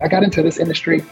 I got into this industry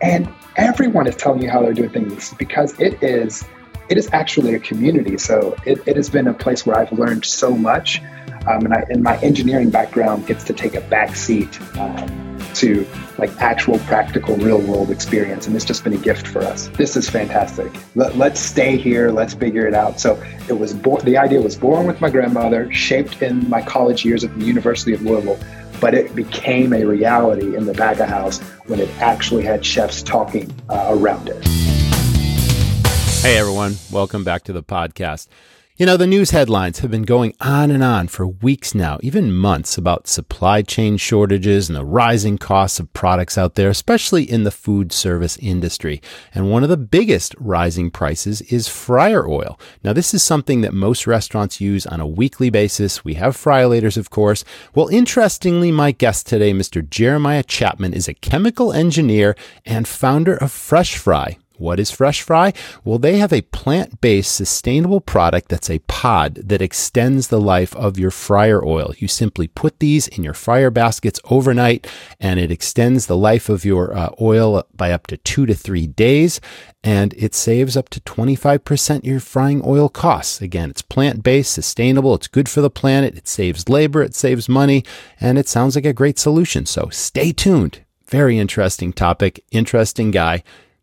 and everyone is telling you how they're doing things because it is it is actually a community. So it, it has been a place where I've learned so much. Um, and, I, and my engineering background gets to take a back seat um, to like actual practical real world experience. And it's just been a gift for us. This is fantastic. Let, us stay here. Let's figure it out. So it was born, the idea was born with my grandmother, shaped in my college years at the University of Louisville but it became a reality in the back of house when it actually had chefs talking uh, around it. Hey everyone, welcome back to the podcast. You know, the news headlines have been going on and on for weeks now, even months, about supply chain shortages and the rising costs of products out there, especially in the food service industry. And one of the biggest rising prices is fryer oil. Now, this is something that most restaurants use on a weekly basis. We have fryolators, of course. Well, interestingly, my guest today, Mr. Jeremiah Chapman, is a chemical engineer and founder of Fresh Fry, what is Fresh Fry? Well, they have a plant based sustainable product that's a pod that extends the life of your fryer oil. You simply put these in your fryer baskets overnight and it extends the life of your uh, oil by up to two to three days. And it saves up to 25% your frying oil costs. Again, it's plant based, sustainable, it's good for the planet, it saves labor, it saves money, and it sounds like a great solution. So stay tuned. Very interesting topic, interesting guy.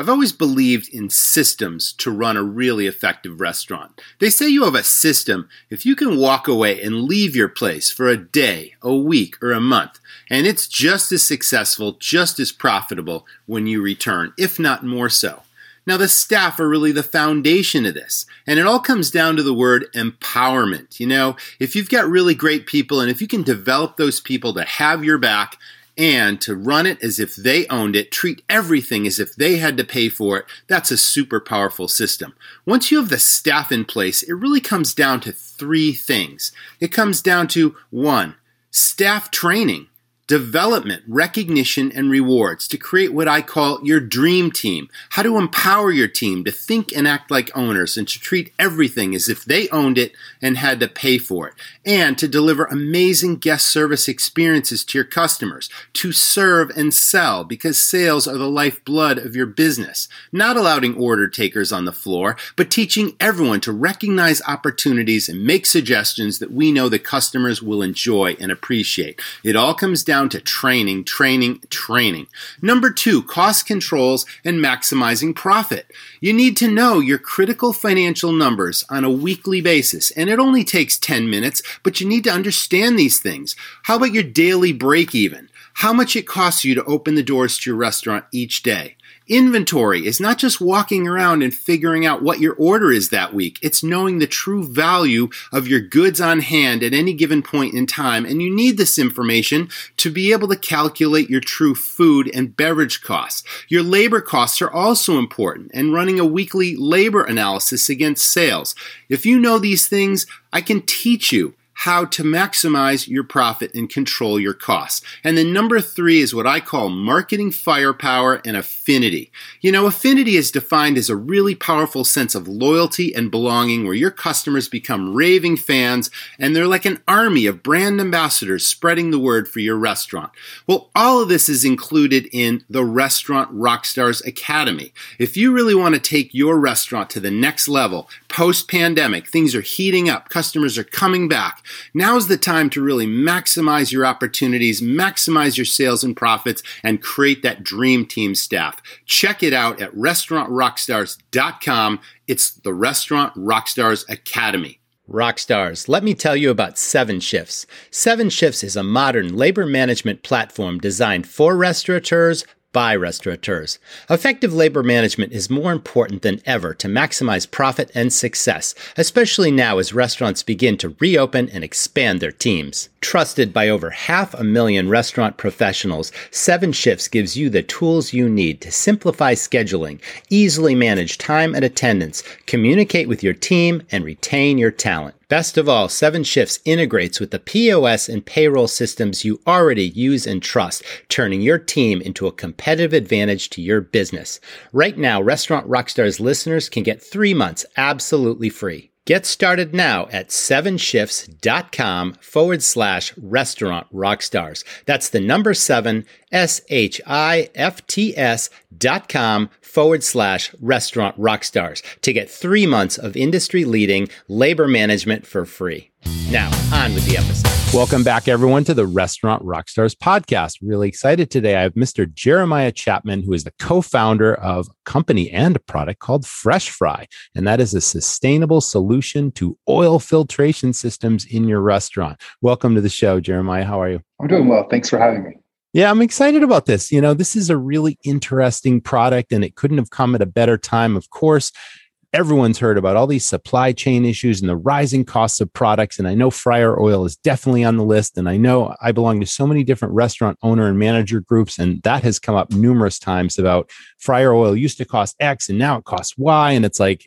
I've always believed in systems to run a really effective restaurant. They say you have a system if you can walk away and leave your place for a day, a week, or a month, and it's just as successful, just as profitable when you return, if not more so. Now, the staff are really the foundation of this. And it all comes down to the word empowerment. You know, if you've got really great people and if you can develop those people to have your back, and to run it as if they owned it, treat everything as if they had to pay for it, that's a super powerful system. Once you have the staff in place, it really comes down to three things. It comes down to one, staff training development, recognition, and rewards to create what I call your dream team. How to empower your team to think and act like owners and to treat everything as if they owned it and had to pay for it. And to deliver amazing guest service experiences to your customers, to serve and sell because sales are the lifeblood of your business. Not allowing order takers on the floor, but teaching everyone to recognize opportunities and make suggestions that we know the customers will enjoy and appreciate. It all comes down down to training, training, training. Number two, cost controls and maximizing profit. You need to know your critical financial numbers on a weekly basis, and it only takes 10 minutes, but you need to understand these things. How about your daily break even? How much it costs you to open the doors to your restaurant each day? Inventory is not just walking around and figuring out what your order is that week. It's knowing the true value of your goods on hand at any given point in time. And you need this information to be able to calculate your true food and beverage costs. Your labor costs are also important and running a weekly labor analysis against sales. If you know these things, I can teach you how to maximize your profit and control your costs. And then number three is what I call marketing firepower and affinity. You know, affinity is defined as a really powerful sense of loyalty and belonging where your customers become raving fans and they're like an army of brand ambassadors spreading the word for your restaurant. Well, all of this is included in the Restaurant Rockstars Academy. If you really want to take your restaurant to the next level, post pandemic, things are heating up, customers are coming back. Now's the time to really maximize your opportunities, maximize your sales and profits, and create that dream team staff. Check it out at restaurantrockstars.com. It's the Restaurant Rockstars Academy. Rockstars, let me tell you about Seven Shifts. Seven Shifts is a modern labor management platform designed for restaurateurs by restaurateurs. Effective labor management is more important than ever to maximize profit and success, especially now as restaurants begin to reopen and expand their teams. Trusted by over half a million restaurant professionals, Seven Shifts gives you the tools you need to simplify scheduling, easily manage time and attendance, communicate with your team, and retain your talent. Best of all, Seven Shifts integrates with the POS and payroll systems you already use and trust, turning your team into a competitive advantage to your business. Right now, Restaurant Rockstars listeners can get three months absolutely free. Get started now at sevenshifts.com forward slash restaurant rockstars. That's the number seven, S H I F T S dot com forward slash restaurant rockstars to get three months of industry leading labor management for free. Now, on with the episode. Welcome back, everyone, to the Restaurant Rockstars podcast. Really excited today. I have Mr. Jeremiah Chapman, who is the co founder of a company and a product called Fresh Fry. And that is a sustainable solution to oil filtration systems in your restaurant. Welcome to the show, Jeremiah. How are you? I'm doing well. Thanks for having me. Yeah, I'm excited about this. You know, this is a really interesting product and it couldn't have come at a better time. Of course, everyone's heard about all these supply chain issues and the rising costs of products. And I know fryer oil is definitely on the list. And I know I belong to so many different restaurant owner and manager groups. And that has come up numerous times about fryer oil used to cost X and now it costs Y. And it's like,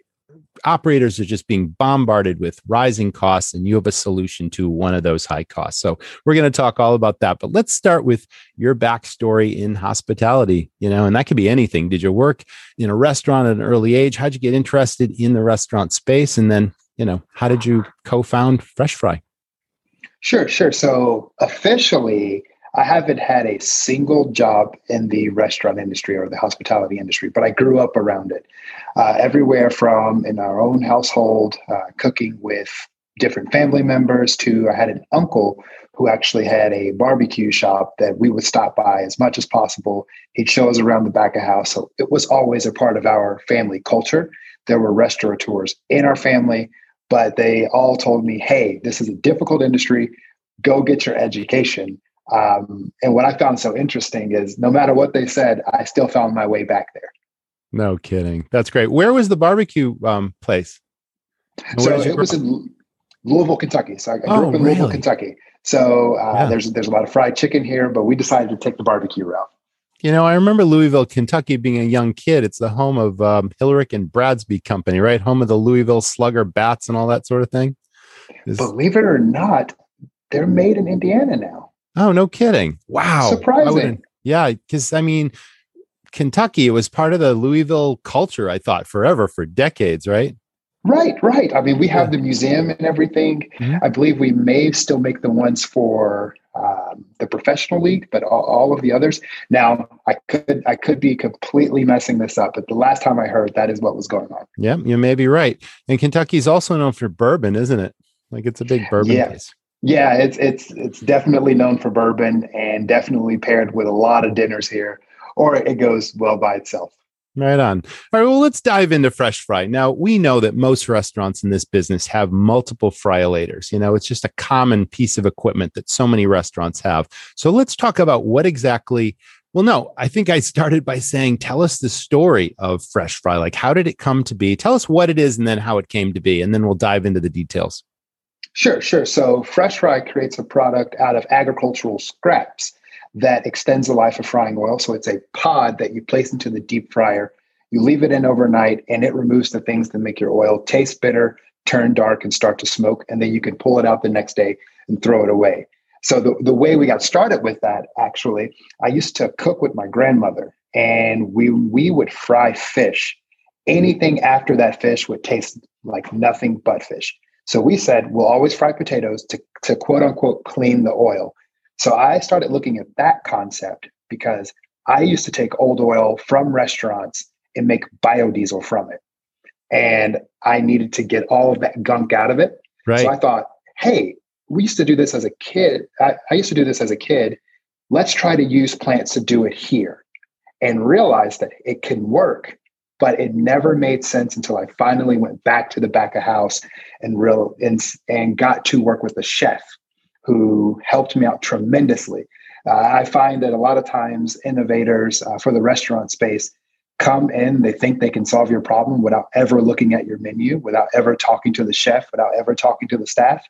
operators are just being bombarded with rising costs and you have a solution to one of those high costs. So we're going to talk all about that but let's start with your backstory in hospitality you know and that could be anything. Did you work in a restaurant at an early age? How'd you get interested in the restaurant space? And then you know how did you co-found fresh fry? Sure sure. So officially I haven't had a single job in the restaurant industry or the hospitality industry, but I grew up around it. Uh, everywhere from in our own household, uh, cooking with different family members, to I had an uncle who actually had a barbecue shop that we would stop by as much as possible. He'd show us around the back of house. So it was always a part of our family culture. There were restaurateurs in our family, but they all told me, hey, this is a difficult industry. Go get your education um, and what I found so interesting is no matter what they said, I still found my way back there. No kidding. That's great. Where was the barbecue um, place? so it was in Louisville, Kentucky. So I grew oh, up in really? Louisville, Kentucky. So uh, yeah. there's there's a lot of fried chicken here, but we decided to take the barbecue route. You know, I remember Louisville, Kentucky, being a young kid. It's the home of um, Hillerich and Bradsby Company, right? Home of the Louisville Slugger bats and all that sort of thing. Believe it or not, they're made in Indiana now. Oh, no kidding. Wow. Surprising. Yeah. Because I mean, Kentucky, was part of the Louisville culture, I thought, forever, for decades, right? Right, right. I mean, we have the museum and everything. Mm-hmm. I believe we may still make the ones for um, the professional league, but all, all, of the others. Now, I could I could be completely messing this up, but the last time I heard, that is what was going on. Yeah, you may be right. And Kentucky is also known for bourbon, isn't it? Like it's a big bourbon yeah. place. Yeah, it's it's it's definitely known for bourbon and definitely paired with a lot of dinners here, or it goes well by itself. Right on. All right, well, let's dive into fresh fry. Now, we know that most restaurants in this business have multiple fryolators. You know, it's just a common piece of equipment that so many restaurants have. So let's talk about what exactly. Well, no, I think I started by saying, tell us the story of fresh fry. Like, how did it come to be? Tell us what it is and then how it came to be, and then we'll dive into the details. Sure, sure. So Fresh Fry creates a product out of agricultural scraps that extends the life of frying oil. So it's a pod that you place into the deep fryer. You leave it in overnight and it removes the things that make your oil taste bitter, turn dark, and start to smoke. And then you can pull it out the next day and throw it away. So the, the way we got started with that, actually, I used to cook with my grandmother and we we would fry fish. Anything after that fish would taste like nothing but fish. So we said we'll always fry potatoes to, to quote unquote clean the oil. So I started looking at that concept because I used to take old oil from restaurants and make biodiesel from it. And I needed to get all of that gunk out of it. Right. So I thought, hey, we used to do this as a kid. I, I used to do this as a kid. Let's try to use plants to do it here and realize that it can work but it never made sense until I finally went back to the back of house and real and, and got to work with a chef who helped me out tremendously. Uh, I find that a lot of times innovators uh, for the restaurant space come in, they think they can solve your problem without ever looking at your menu, without ever talking to the chef, without ever talking to the staff.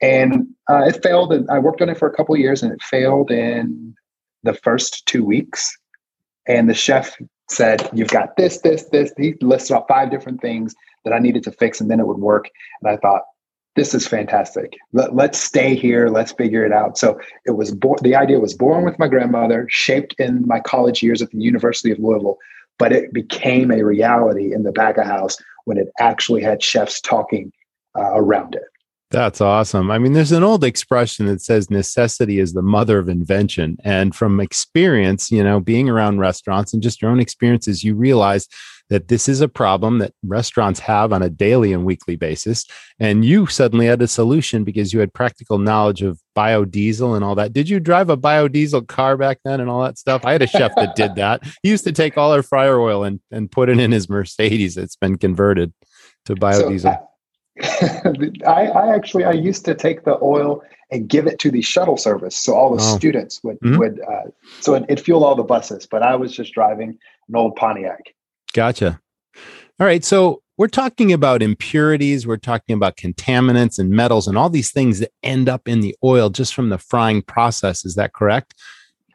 And uh, it failed. And I worked on it for a couple years and it failed in the first two weeks. And the chef said, You've got this, this, this. He listed off five different things that I needed to fix and then it would work. And I thought, this is fantastic. Let, us stay here. Let's figure it out. So it was born. The idea was born with my grandmother, shaped in my college years at the University of Louisville, but it became a reality in the back of house when it actually had chefs talking uh, around it. That's awesome. I mean, there's an old expression that says necessity is the mother of invention. And from experience, you know, being around restaurants and just your own experiences, you realize that this is a problem that restaurants have on a daily and weekly basis. And you suddenly had a solution because you had practical knowledge of biodiesel and all that. Did you drive a biodiesel car back then and all that stuff? I had a chef that did that. He used to take all our fryer oil and, and put it in his Mercedes that's been converted to biodiesel. So, I, I, actually I used to take the oil and give it to the shuttle service, so all the oh. students would mm-hmm. would uh, so it, it fueled all the buses. But I was just driving an old Pontiac. Gotcha. All right. So we're talking about impurities, we're talking about contaminants and metals and all these things that end up in the oil just from the frying process. Is that correct?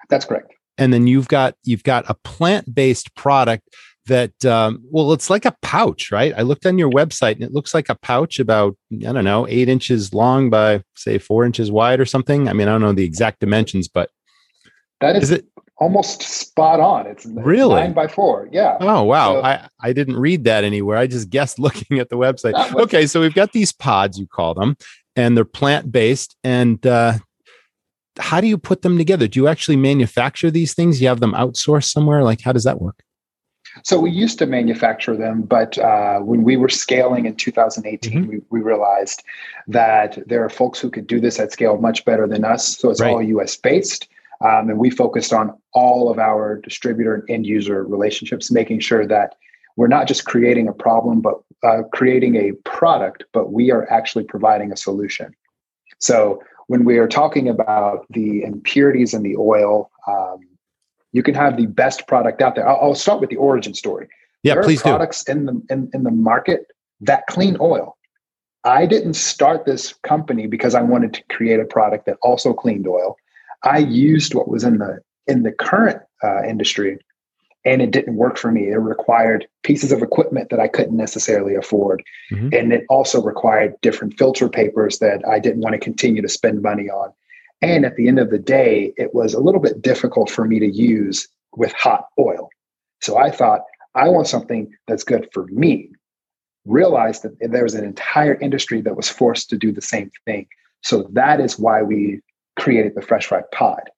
That's correct. And then you've got you've got a plant-based product that um, well it's like a pouch right i looked on your website and it looks like a pouch about i don't know eight inches long by say four inches wide or something i mean i don't know the exact dimensions but that is, is it almost spot on. It's really nine by four. Yeah. Oh wow. So, I, I didn't read that anywhere. I just guessed looking at the website. okay, so we've got these pods, you call them, and they're plant based. And uh, how do you put them together? Do you actually manufacture these things? You have them outsourced somewhere? Like how does that work? So we used to manufacture them, but uh, when we were scaling in 2018, mm-hmm. we, we, realized that there are folks who could do this at scale much better than us. So it's right. all US based. Um, and we focused on all of our distributor and end user relationships, making sure that we're not just creating a problem, but uh, creating a product, but we are actually providing a solution. So when we are talking about the impurities in the oil, um, you can have the best product out there. I'll, I'll start with the origin story. Yeah, there please are products do. in the in, in the market that clean oil. I didn't start this company because I wanted to create a product that also cleaned oil. I used what was in the in the current uh, industry, and it didn't work for me. It required pieces of equipment that I couldn't necessarily afford, mm-hmm. and it also required different filter papers that I didn't want to continue to spend money on. And at the end of the day, it was a little bit difficult for me to use with hot oil. So I thought I want something that's good for me. Realized that there was an entire industry that was forced to do the same thing. So that is why we created the Fresh Fry Pod.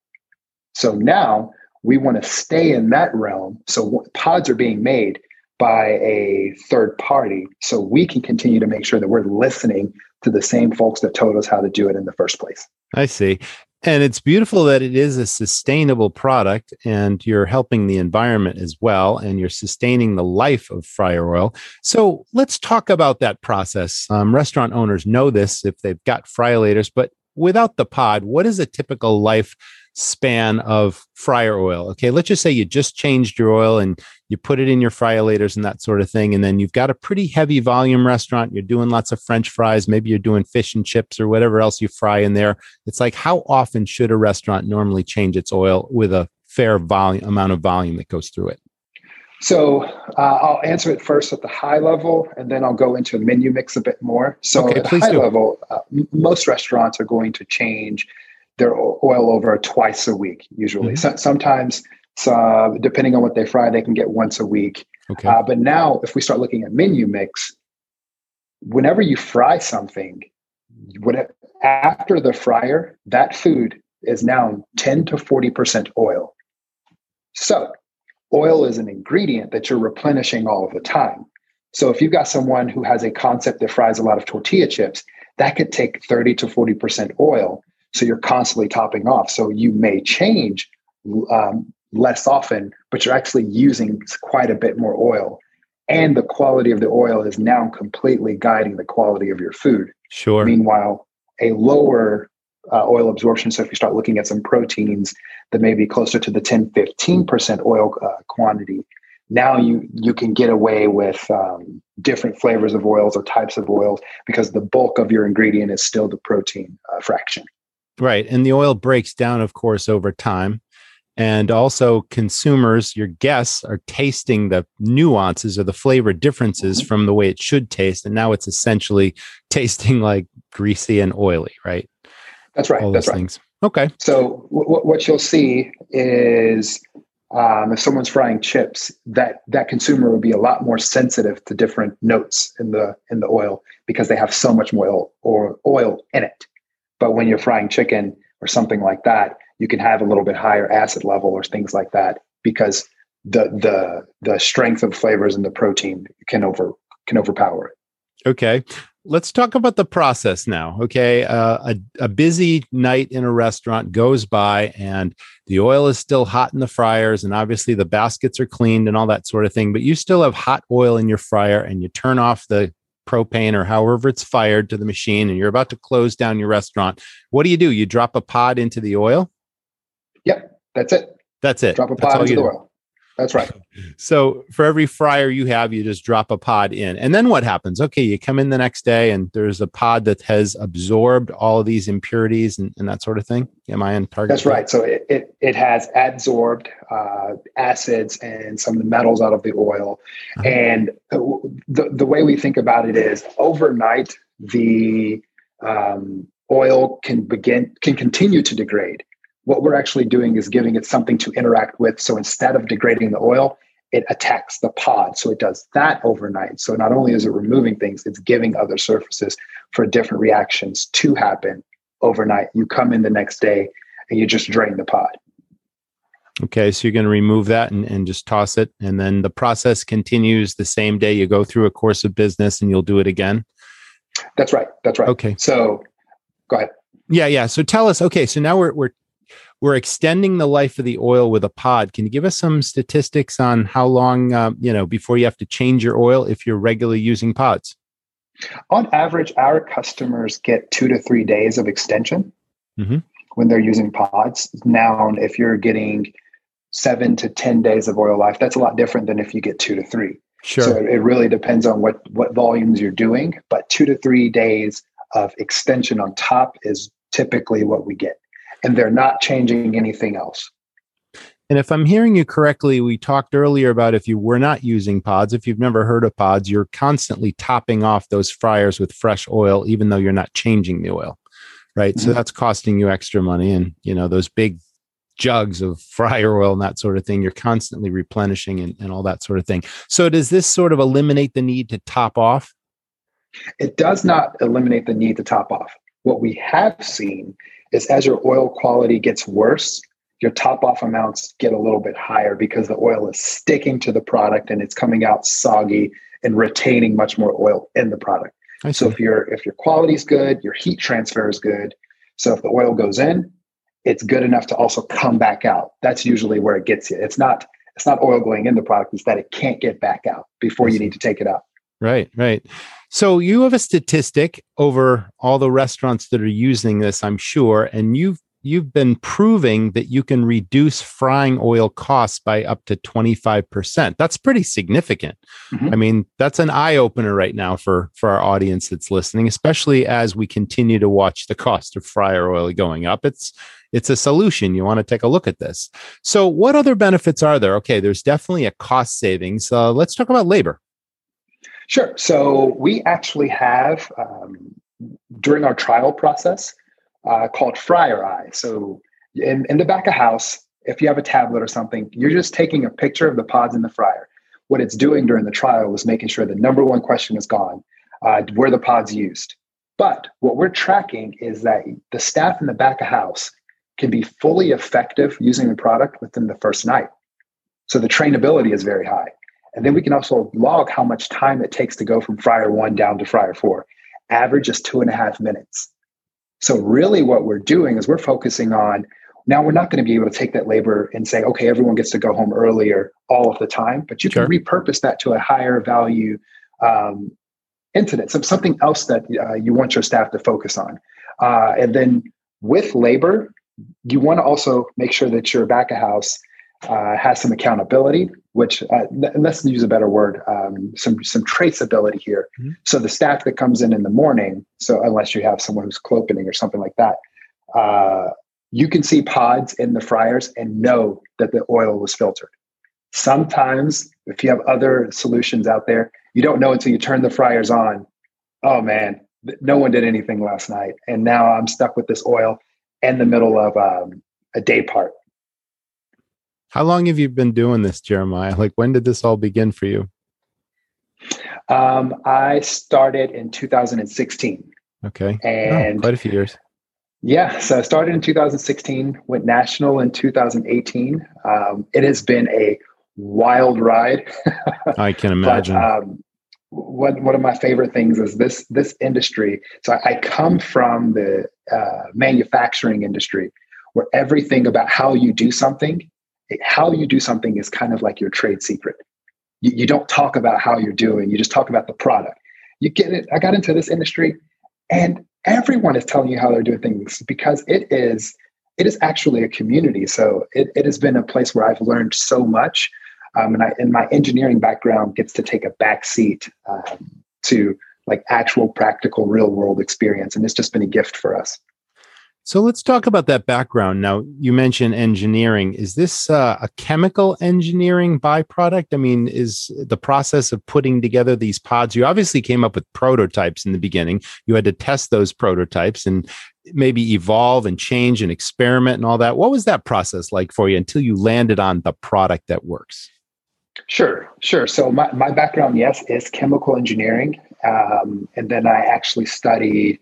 So now we want to stay in that realm. So pods are being made by a third party. So we can continue to make sure that we're listening to the same folks that told us how to do it in the first place. I see. And it's beautiful that it is a sustainable product and you're helping the environment as well, and you're sustaining the life of fryer oil. So let's talk about that process. Um, restaurant owners know this if they've got fryolators, but without the pod, what is a typical life span of fryer oil? Okay, let's just say you just changed your oil and you put it in your fryolators and that sort of thing. And then you've got a pretty heavy volume restaurant. You're doing lots of French fries. Maybe you're doing fish and chips or whatever else you fry in there. It's like, how often should a restaurant normally change its oil with a fair volume amount of volume that goes through it? So uh, I'll answer it first at the high level, and then I'll go into menu mix a bit more. So okay, at the high do. level, uh, m- most restaurants are going to change their oil over twice a week, usually. Mm-hmm. So, sometimes, so, depending on what they fry, they can get once a week. Okay. Uh, but now, if we start looking at menu mix, whenever you fry something, after the fryer, that food is now 10 to 40% oil. So oil is an ingredient that you're replenishing all of the time. So if you've got someone who has a concept that fries a lot of tortilla chips, that could take 30 to 40% oil. So you're constantly topping off. So you may change um, less often, but you're actually using quite a bit more oil. And the quality of the oil is now completely guiding the quality of your food. Sure. Meanwhile, a lower uh, oil absorption. So if you start looking at some proteins that may be closer to the 10, 15% oil uh, quantity, now you you can get away with um, different flavors of oils or types of oils because the bulk of your ingredient is still the protein uh, fraction. Right, and the oil breaks down, of course, over time. And also, consumers, your guests, are tasting the nuances or the flavor differences mm-hmm. from the way it should taste. And now it's essentially tasting like greasy and oily, right? That's right. All right. Things. Okay. So, w- what you'll see is um, if someone's frying chips, that that consumer will be a lot more sensitive to different notes in the in the oil because they have so much more oil or oil in it. But when you're frying chicken or something like that, you can have a little bit higher acid level or things like that because the the the strength of flavors and the protein can over can overpower it. Okay. Let's talk about the process now. Okay. Uh, a, a busy night in a restaurant goes by and the oil is still hot in the fryers, and obviously the baskets are cleaned and all that sort of thing, but you still have hot oil in your fryer and you turn off the propane or however it's fired to the machine and you're about to close down your restaurant. What do you do? You drop a pod into the oil? Yep, that's it. That's it. Drop a pod into the oil. That's right. So for every fryer you have, you just drop a pod in. And then what happens? Okay, you come in the next day and there's a pod that has absorbed all of these impurities and, and that sort of thing. Am I on target? That's right. So it, it, it has adsorbed uh, acids and some of the metals out of the oil. Uh-huh. And the, the way we think about it is overnight, the um, oil can begin, can continue to degrade what we're actually doing is giving it something to interact with. So instead of degrading the oil, it attacks the pod. So it does that overnight. So not only is it removing things, it's giving other surfaces for different reactions to happen overnight. You come in the next day and you just drain the pod. Okay, so you're going to remove that and, and just toss it. And then the process continues the same day. You go through a course of business and you'll do it again. That's right. That's right. Okay. So go ahead. Yeah, yeah. So tell us, okay, so now we're, we're we're extending the life of the oil with a pod. Can you give us some statistics on how long, uh, you know, before you have to change your oil if you're regularly using pods? On average, our customers get two to three days of extension mm-hmm. when they're using pods. Now, if you're getting seven to 10 days of oil life, that's a lot different than if you get two to three. Sure. So it really depends on what, what volumes you're doing, but two to three days of extension on top is typically what we get and they're not changing anything else. And if I'm hearing you correctly, we talked earlier about if you were not using pods, if you've never heard of pods, you're constantly topping off those fryers with fresh oil, even though you're not changing the oil. Right. Mm-hmm. So that's costing you extra money. And, you know, those big jugs of fryer oil and that sort of thing, you're constantly replenishing and, and all that sort of thing. So does this sort of eliminate the need to top off? It does not eliminate the need to top off. What we have seen is as your oil quality gets worse, your top off amounts get a little bit higher because the oil is sticking to the product and it's coming out soggy and retaining much more oil in the product. So if your if your quality is good, your heat transfer is good. So if the oil goes in, it's good enough to also come back out. That's usually where it gets you. It's not it's not oil going in the product, it's that it can't get back out before you need to take it out. Right, right. So you have a statistic over all the restaurants that are using this, I'm sure, and you've you've been proving that you can reduce frying oil costs by up to 25%. That's pretty significant. Mm-hmm. I mean, that's an eye opener right now for for our audience that's listening, especially as we continue to watch the cost of fryer oil going up. It's it's a solution. You want to take a look at this. So, what other benefits are there? Okay, there's definitely a cost savings. Uh, let's talk about labor. Sure. So we actually have um, during our trial process uh, called Fryer Eye. So in, in the back of house, if you have a tablet or something, you're just taking a picture of the pods in the fryer. What it's doing during the trial is making sure the number one question is gone: uh, were the pods used? But what we're tracking is that the staff in the back of house can be fully effective using the product within the first night. So the trainability is very high. And then we can also log how much time it takes to go from fryer one down to fryer four. Average is two and a half minutes. So, really, what we're doing is we're focusing on now we're not going to be able to take that labor and say, okay, everyone gets to go home earlier all of the time, but you sure. can repurpose that to a higher value um, incident, so something else that uh, you want your staff to focus on. Uh, and then with labor, you want to also make sure that your back of house uh, has some accountability, which uh, let's use a better word, um, some some traceability here. Mm-hmm. So the staff that comes in in the morning, so unless you have someone who's clopening or something like that, uh, you can see pods in the fryers and know that the oil was filtered. Sometimes, if you have other solutions out there, you don't know until you turn the fryers on. Oh man, no one did anything last night, and now I'm stuck with this oil in the middle of um, a day part how long have you been doing this, Jeremiah? Like, when did this all begin for you? Um, I started in 2016. Okay. And oh, quite a few years. Yeah. So I started in 2016, went national in 2018. Um, it has been a wild ride. I can imagine. but, um, one, one of my favorite things is this this industry. So I, I come from the uh, manufacturing industry, where everything about how you do something how you do something is kind of like your trade secret. You, you don't talk about how you're doing, you just talk about the product. You get it. I got into this industry and everyone is telling you how they're doing things because it is it is actually a community. So it, it has been a place where I've learned so much. Um, and I, and my engineering background gets to take a back seat um, to like actual practical real world experience. And it's just been a gift for us. So let's talk about that background. Now, you mentioned engineering. Is this uh, a chemical engineering byproduct? I mean, is the process of putting together these pods? You obviously came up with prototypes in the beginning. You had to test those prototypes and maybe evolve and change and experiment and all that. What was that process like for you until you landed on the product that works? Sure, sure. So my, my background, yes, is chemical engineering. Um, and then I actually studied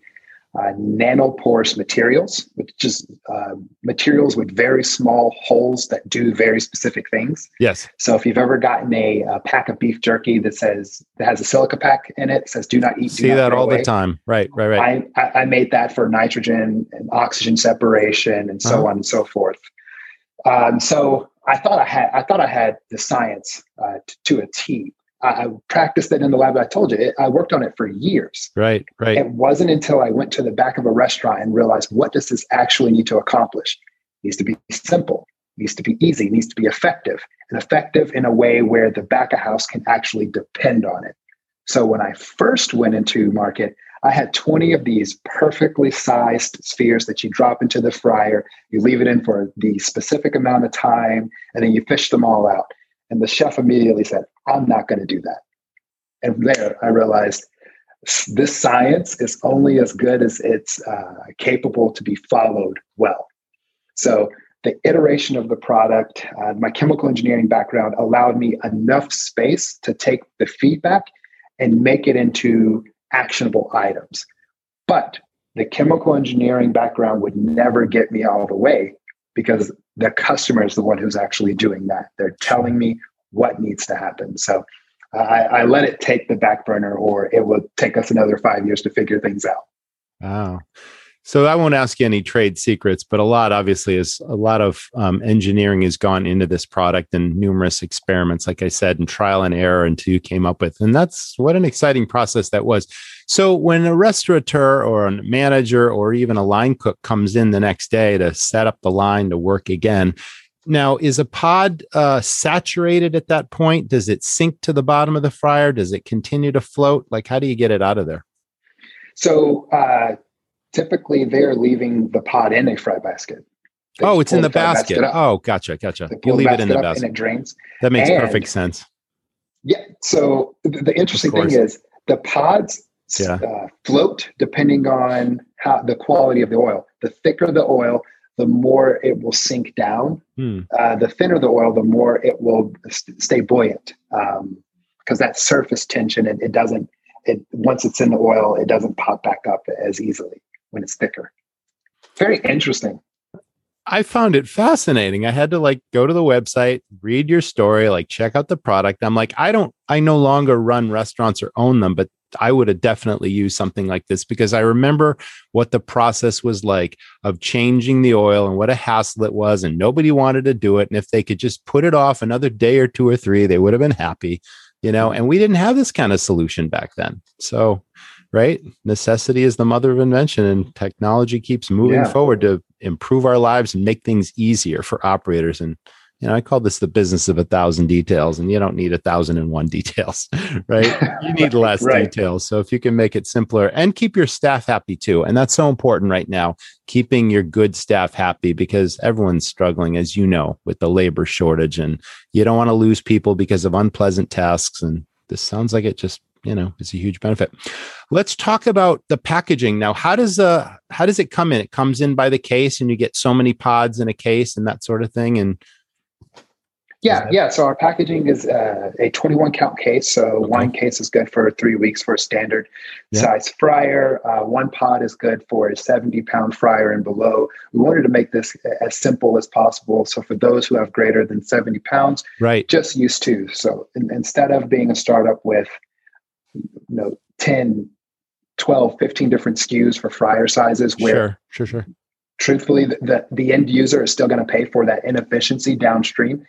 uh, nanoporous materials, which is uh, materials with very small holes that do very specific things. Yes. So if you've ever gotten a, a pack of beef jerky that says that has a silica pack in it, says "Do not eat." See not that all away. the time. Right. Right. Right. I, I made that for nitrogen and oxygen separation and so uh-huh. on and so forth. Um, so I thought I had I thought I had the science uh, t- to a T. I practiced it in the lab. I told you, it, I worked on it for years. Right, right. It wasn't until I went to the back of a restaurant and realized what does this actually need to accomplish? It needs to be simple, it needs to be easy, it needs to be effective, and effective in a way where the back of house can actually depend on it. So when I first went into market, I had 20 of these perfectly sized spheres that you drop into the fryer, you leave it in for the specific amount of time, and then you fish them all out. And the chef immediately said, I'm not going to do that. And there I realized this science is only as good as it's uh, capable to be followed well. So the iteration of the product, uh, my chemical engineering background allowed me enough space to take the feedback and make it into actionable items. But the chemical engineering background would never get me all the way because the customer is the one who's actually doing that. They're telling me what needs to happen. So uh, I, I let it take the back burner, or it will take us another five years to figure things out. Wow. So I won't ask you any trade secrets, but a lot obviously is a lot of um, engineering has gone into this product and numerous experiments, like I said, and trial and error until you came up with. And that's what an exciting process that was. So when a restaurateur or a manager or even a line cook comes in the next day to set up the line to work again, now, is a pod uh, saturated at that point? Does it sink to the bottom of the fryer? Does it continue to float? Like, how do you get it out of there? So, uh, typically, they're leaving the pod in a fry basket. They oh, it's in the, the basket. basket oh, gotcha, gotcha. You leave it in the basket. And it drains. That makes and, perfect sense. Yeah. So, the, the interesting thing is the pods yeah. uh, float depending on how the quality of the oil. The thicker the oil, the more it will sink down. Hmm. Uh, the thinner the oil, the more it will st- stay buoyant because um, that surface tension, it, it doesn't, it once it's in the oil, it doesn't pop back up as easily when it's thicker. Very interesting. I found it fascinating. I had to like go to the website, read your story, like check out the product. I'm like, I don't, I no longer run restaurants or own them, but I would have definitely used something like this because I remember what the process was like of changing the oil and what a hassle it was, and nobody wanted to do it. And if they could just put it off another day or two or three, they would have been happy, you know. And we didn't have this kind of solution back then. So, right, necessity is the mother of invention, and technology keeps moving yeah. forward to improve our lives and make things easier for operators. And you know, I call this the business of a thousand details, and you don't need a thousand and one details, right? You need less right. details. So if you can make it simpler and keep your staff happy too, and that's so important right now, keeping your good staff happy because everyone's struggling, as you know, with the labor shortage, and you don't want to lose people because of unpleasant tasks. And this sounds like it just you know it's a huge benefit let's talk about the packaging now how does uh how does it come in it comes in by the case and you get so many pods in a case and that sort of thing and yeah, yeah. So our packaging is uh, a 21 count case. So okay. one case is good for three weeks for a standard yeah. size fryer. Uh, one pod is good for a 70 pound fryer and below. We wanted to make this as simple as possible. So for those who have greater than 70 pounds, right, just use two. So in, instead of being a startup with you know 10, 12, 15 different SKUs for fryer sizes, where sure, sure, sure. Truthfully, the, the, the end user is still going to pay for that inefficiency downstream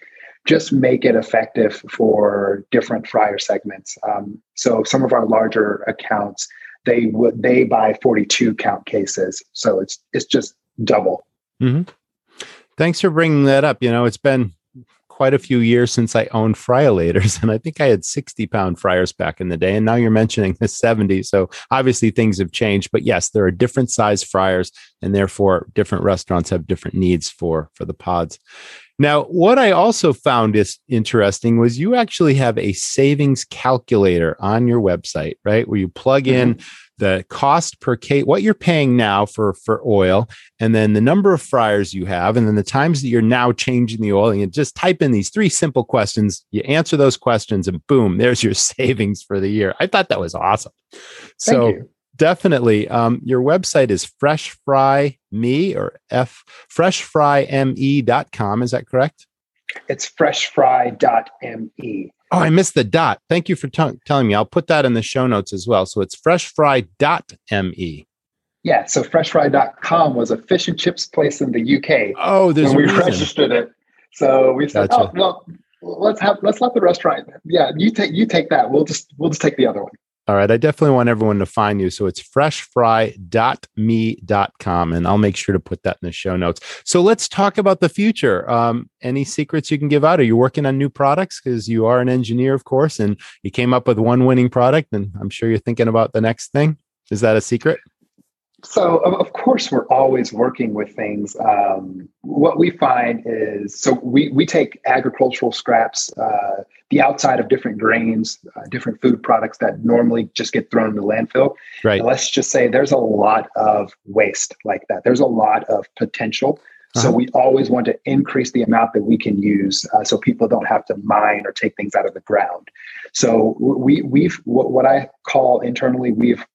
just make it effective for different fryer segments. Um, so some of our larger accounts, they would they buy 42 count cases. So it's it's just double. Mm-hmm. Thanks for bringing that up. You know, it's been quite a few years since I owned fryolators, and I think I had 60 pound fryers back in the day. And now you're mentioning the 70. So obviously things have changed. But yes, there are different size fryers, and therefore different restaurants have different needs for for the pods. Now, what I also found is interesting was you actually have a savings calculator on your website, right? Where you plug in mm-hmm. The cost per case, what you're paying now for for oil, and then the number of fryers you have, and then the times that you're now changing the oil. And you just type in these three simple questions. You answer those questions, and boom, there's your savings for the year. I thought that was awesome. Thank so you definitely. Um, your website is Fresh Fry Me or F freshfryme.com. Is that correct? It's freshfry.me. Oh, I missed the dot. Thank you for t- telling me. I'll put that in the show notes as well. So it's freshfry.me. Yeah, so freshfry.com was a fish and chips place in the UK. Oh, there's when we registered it. So we said, gotcha. oh, well, let's have let's let the restaurant. Yeah, you take you take that. We'll just we'll just take the other one. All right. I definitely want everyone to find you. So it's freshfry.me.com, and I'll make sure to put that in the show notes. So let's talk about the future. Um, any secrets you can give out? Are you working on new products? Because you are an engineer, of course, and you came up with one winning product, and I'm sure you're thinking about the next thing. Is that a secret? So, of course, we're always working with things. Um, what we find is so we, we take agricultural scraps, uh, the outside of different grains, uh, different food products that normally just get thrown in the landfill. Right. And let's just say there's a lot of waste like that. There's a lot of potential. Uh-huh. So we always want to increase the amount that we can use, uh, so people don't have to mine or take things out of the ground. So we we've what, what I call internally we've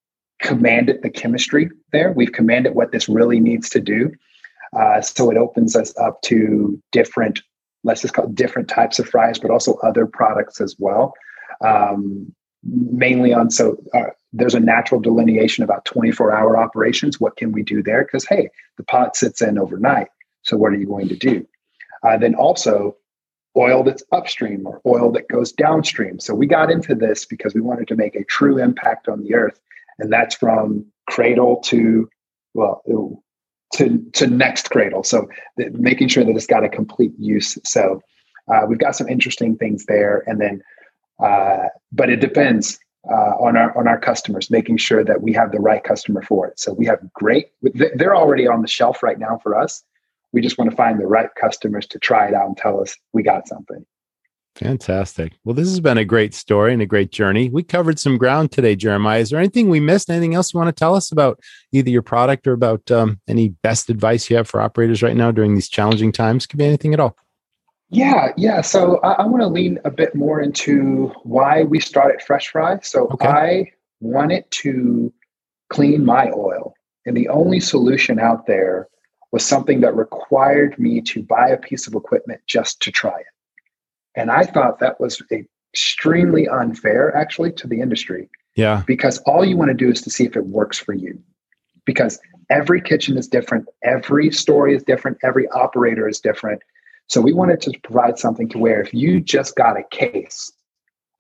commanded the chemistry there. We've commanded what this really needs to do. Uh, so it opens us up to different, let's just call different types of fries, but also other products as well. Um, mainly on so uh, there's a natural delineation about 24 hour operations. What can we do there? Because hey, the pot sits in overnight. So what are you going to do? Uh, then also oil that's upstream or oil that goes downstream. So we got into this because we wanted to make a true impact on the earth and that's from cradle to well to to next cradle. So making sure that it's got a complete use. So uh, we've got some interesting things there, and then uh, but it depends uh, on our on our customers, making sure that we have the right customer for it. So we have great; they're already on the shelf right now for us. We just want to find the right customers to try it out and tell us we got something. Fantastic. Well, this has been a great story and a great journey. We covered some ground today, Jeremiah. Is there anything we missed? Anything else you want to tell us about either your product or about um, any best advice you have for operators right now during these challenging times? Could be anything at all. Yeah, yeah. So I, I want to lean a bit more into why we started Fresh Fry. So okay. I wanted to clean my oil, and the only solution out there was something that required me to buy a piece of equipment just to try it. And I thought that was extremely unfair, actually, to the industry. Yeah. Because all you want to do is to see if it works for you. Because every kitchen is different, every story is different, every operator is different. So we wanted to provide something to where if you just got a case,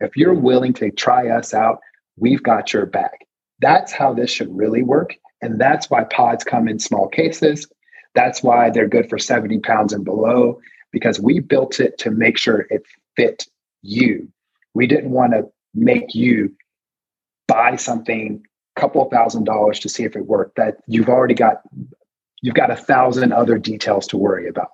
if you're willing to try us out, we've got your back. That's how this should really work. And that's why pods come in small cases. That's why they're good for 70 pounds and below because we built it to make sure it fit you. We didn't want to make you buy something couple of thousand dollars to see if it worked that you've already got you've got a thousand other details to worry about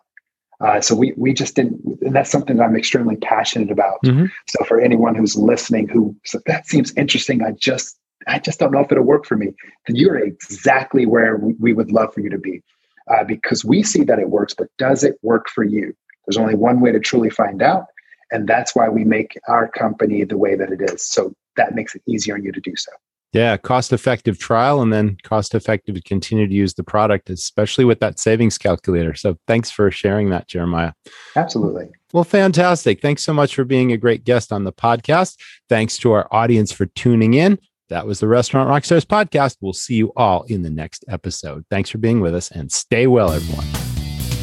uh, so we we just didn't and that's something that i'm extremely passionate about mm-hmm. so for anyone who's listening who so that seems interesting i just i just don't know if it'll work for me then you're exactly where we, we would love for you to be uh, because we see that it works but does it work for you there's only one way to truly find out and that's why we make our company the way that it is so that makes it easier on you to do so yeah, cost effective trial and then cost effective to continue to use the product, especially with that savings calculator. So thanks for sharing that, Jeremiah. Absolutely. Well, fantastic. Thanks so much for being a great guest on the podcast. Thanks to our audience for tuning in. That was the Restaurant Rockstars podcast. We'll see you all in the next episode. Thanks for being with us and stay well, everyone.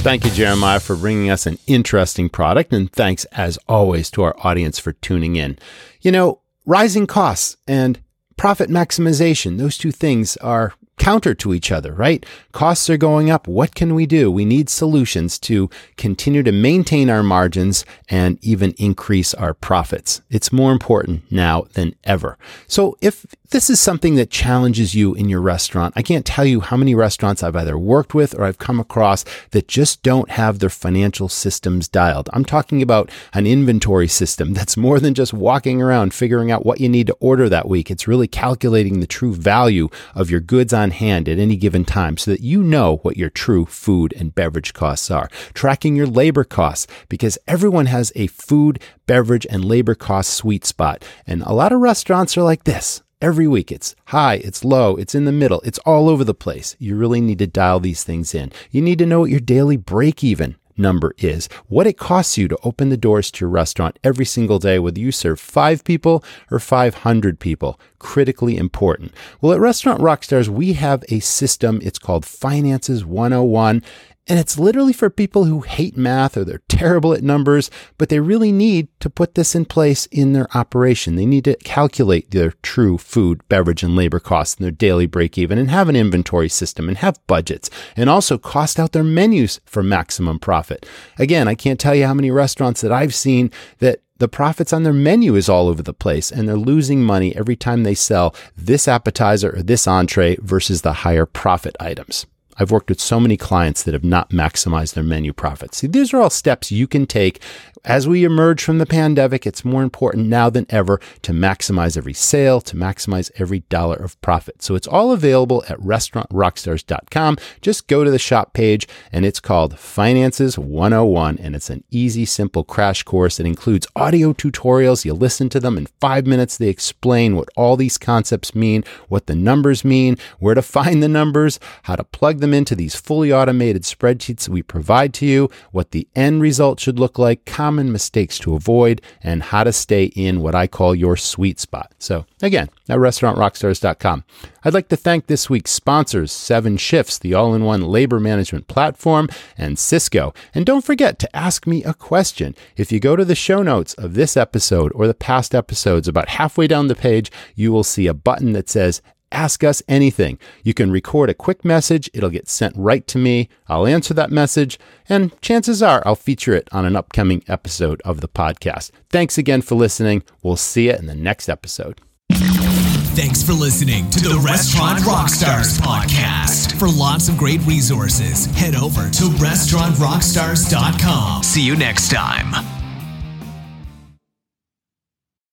Thank you, Jeremiah, for bringing us an interesting product. And thanks, as always, to our audience for tuning in. You know, rising costs and profit maximization. Those two things are counter to each other, right? Costs are going up. What can we do? We need solutions to continue to maintain our margins and even increase our profits. It's more important now than ever. So if this is something that challenges you in your restaurant, I can't tell you how many restaurants I've either worked with or I've come across that just don't have their financial systems dialed. I'm talking about an inventory system that's more than just walking around figuring out what you need to order that week. It's really calculating the true value of your goods on hand at any given time so that you know what your true food and beverage costs are. Tracking your labor costs because everyone has a food, beverage, and labor cost sweet spot. And a lot of restaurants are like this. Every week it's high, it's low, it's in the middle, it's all over the place. You really need to dial these things in. You need to know what your daily break even number is, what it costs you to open the doors to your restaurant every single day, whether you serve five people or 500 people. Critically important. Well, at Restaurant Rockstars, we have a system. It's called Finances 101. And it's literally for people who hate math or they're terrible at numbers, but they really need to put this in place in their operation. They need to calculate their true food, beverage, and labor costs and their daily break even and have an inventory system and have budgets and also cost out their menus for maximum profit. Again, I can't tell you how many restaurants that I've seen that the profits on their menu is all over the place and they're losing money every time they sell this appetizer or this entree versus the higher profit items. I've worked with so many clients that have not maximized their menu profits. See, these are all steps you can take as we emerge from the pandemic, it's more important now than ever to maximize every sale, to maximize every dollar of profit. So it's all available at restaurantrockstars.com. Just go to the shop page and it's called Finances 101 and it's an easy, simple crash course. It includes audio tutorials. You listen to them in five minutes. They explain what all these concepts mean, what the numbers mean, where to find the numbers, how to plug them into these fully automated spreadsheets we provide to you, what the end result should look like, common mistakes to avoid, and how to stay in what I call your sweet spot. So, again, at restaurantrockstars.com. I'd like to thank this week's sponsors, Seven Shifts, the all in one labor management platform, and Sysco. And don't forget to ask me a question. If you go to the show notes of this episode or the past episodes, about halfway down the page, you will see a button that says ask us anything. You can record a quick message, it'll get sent right to me. I'll answer that message, and chances are I'll feature it on an upcoming episode of the podcast. Thanks again for listening. We'll see you in the next episode. Thanks for listening to the, the Restaurant Rockstars podcast. For lots of great resources, head over to restaurantrockstars.com. See you next time.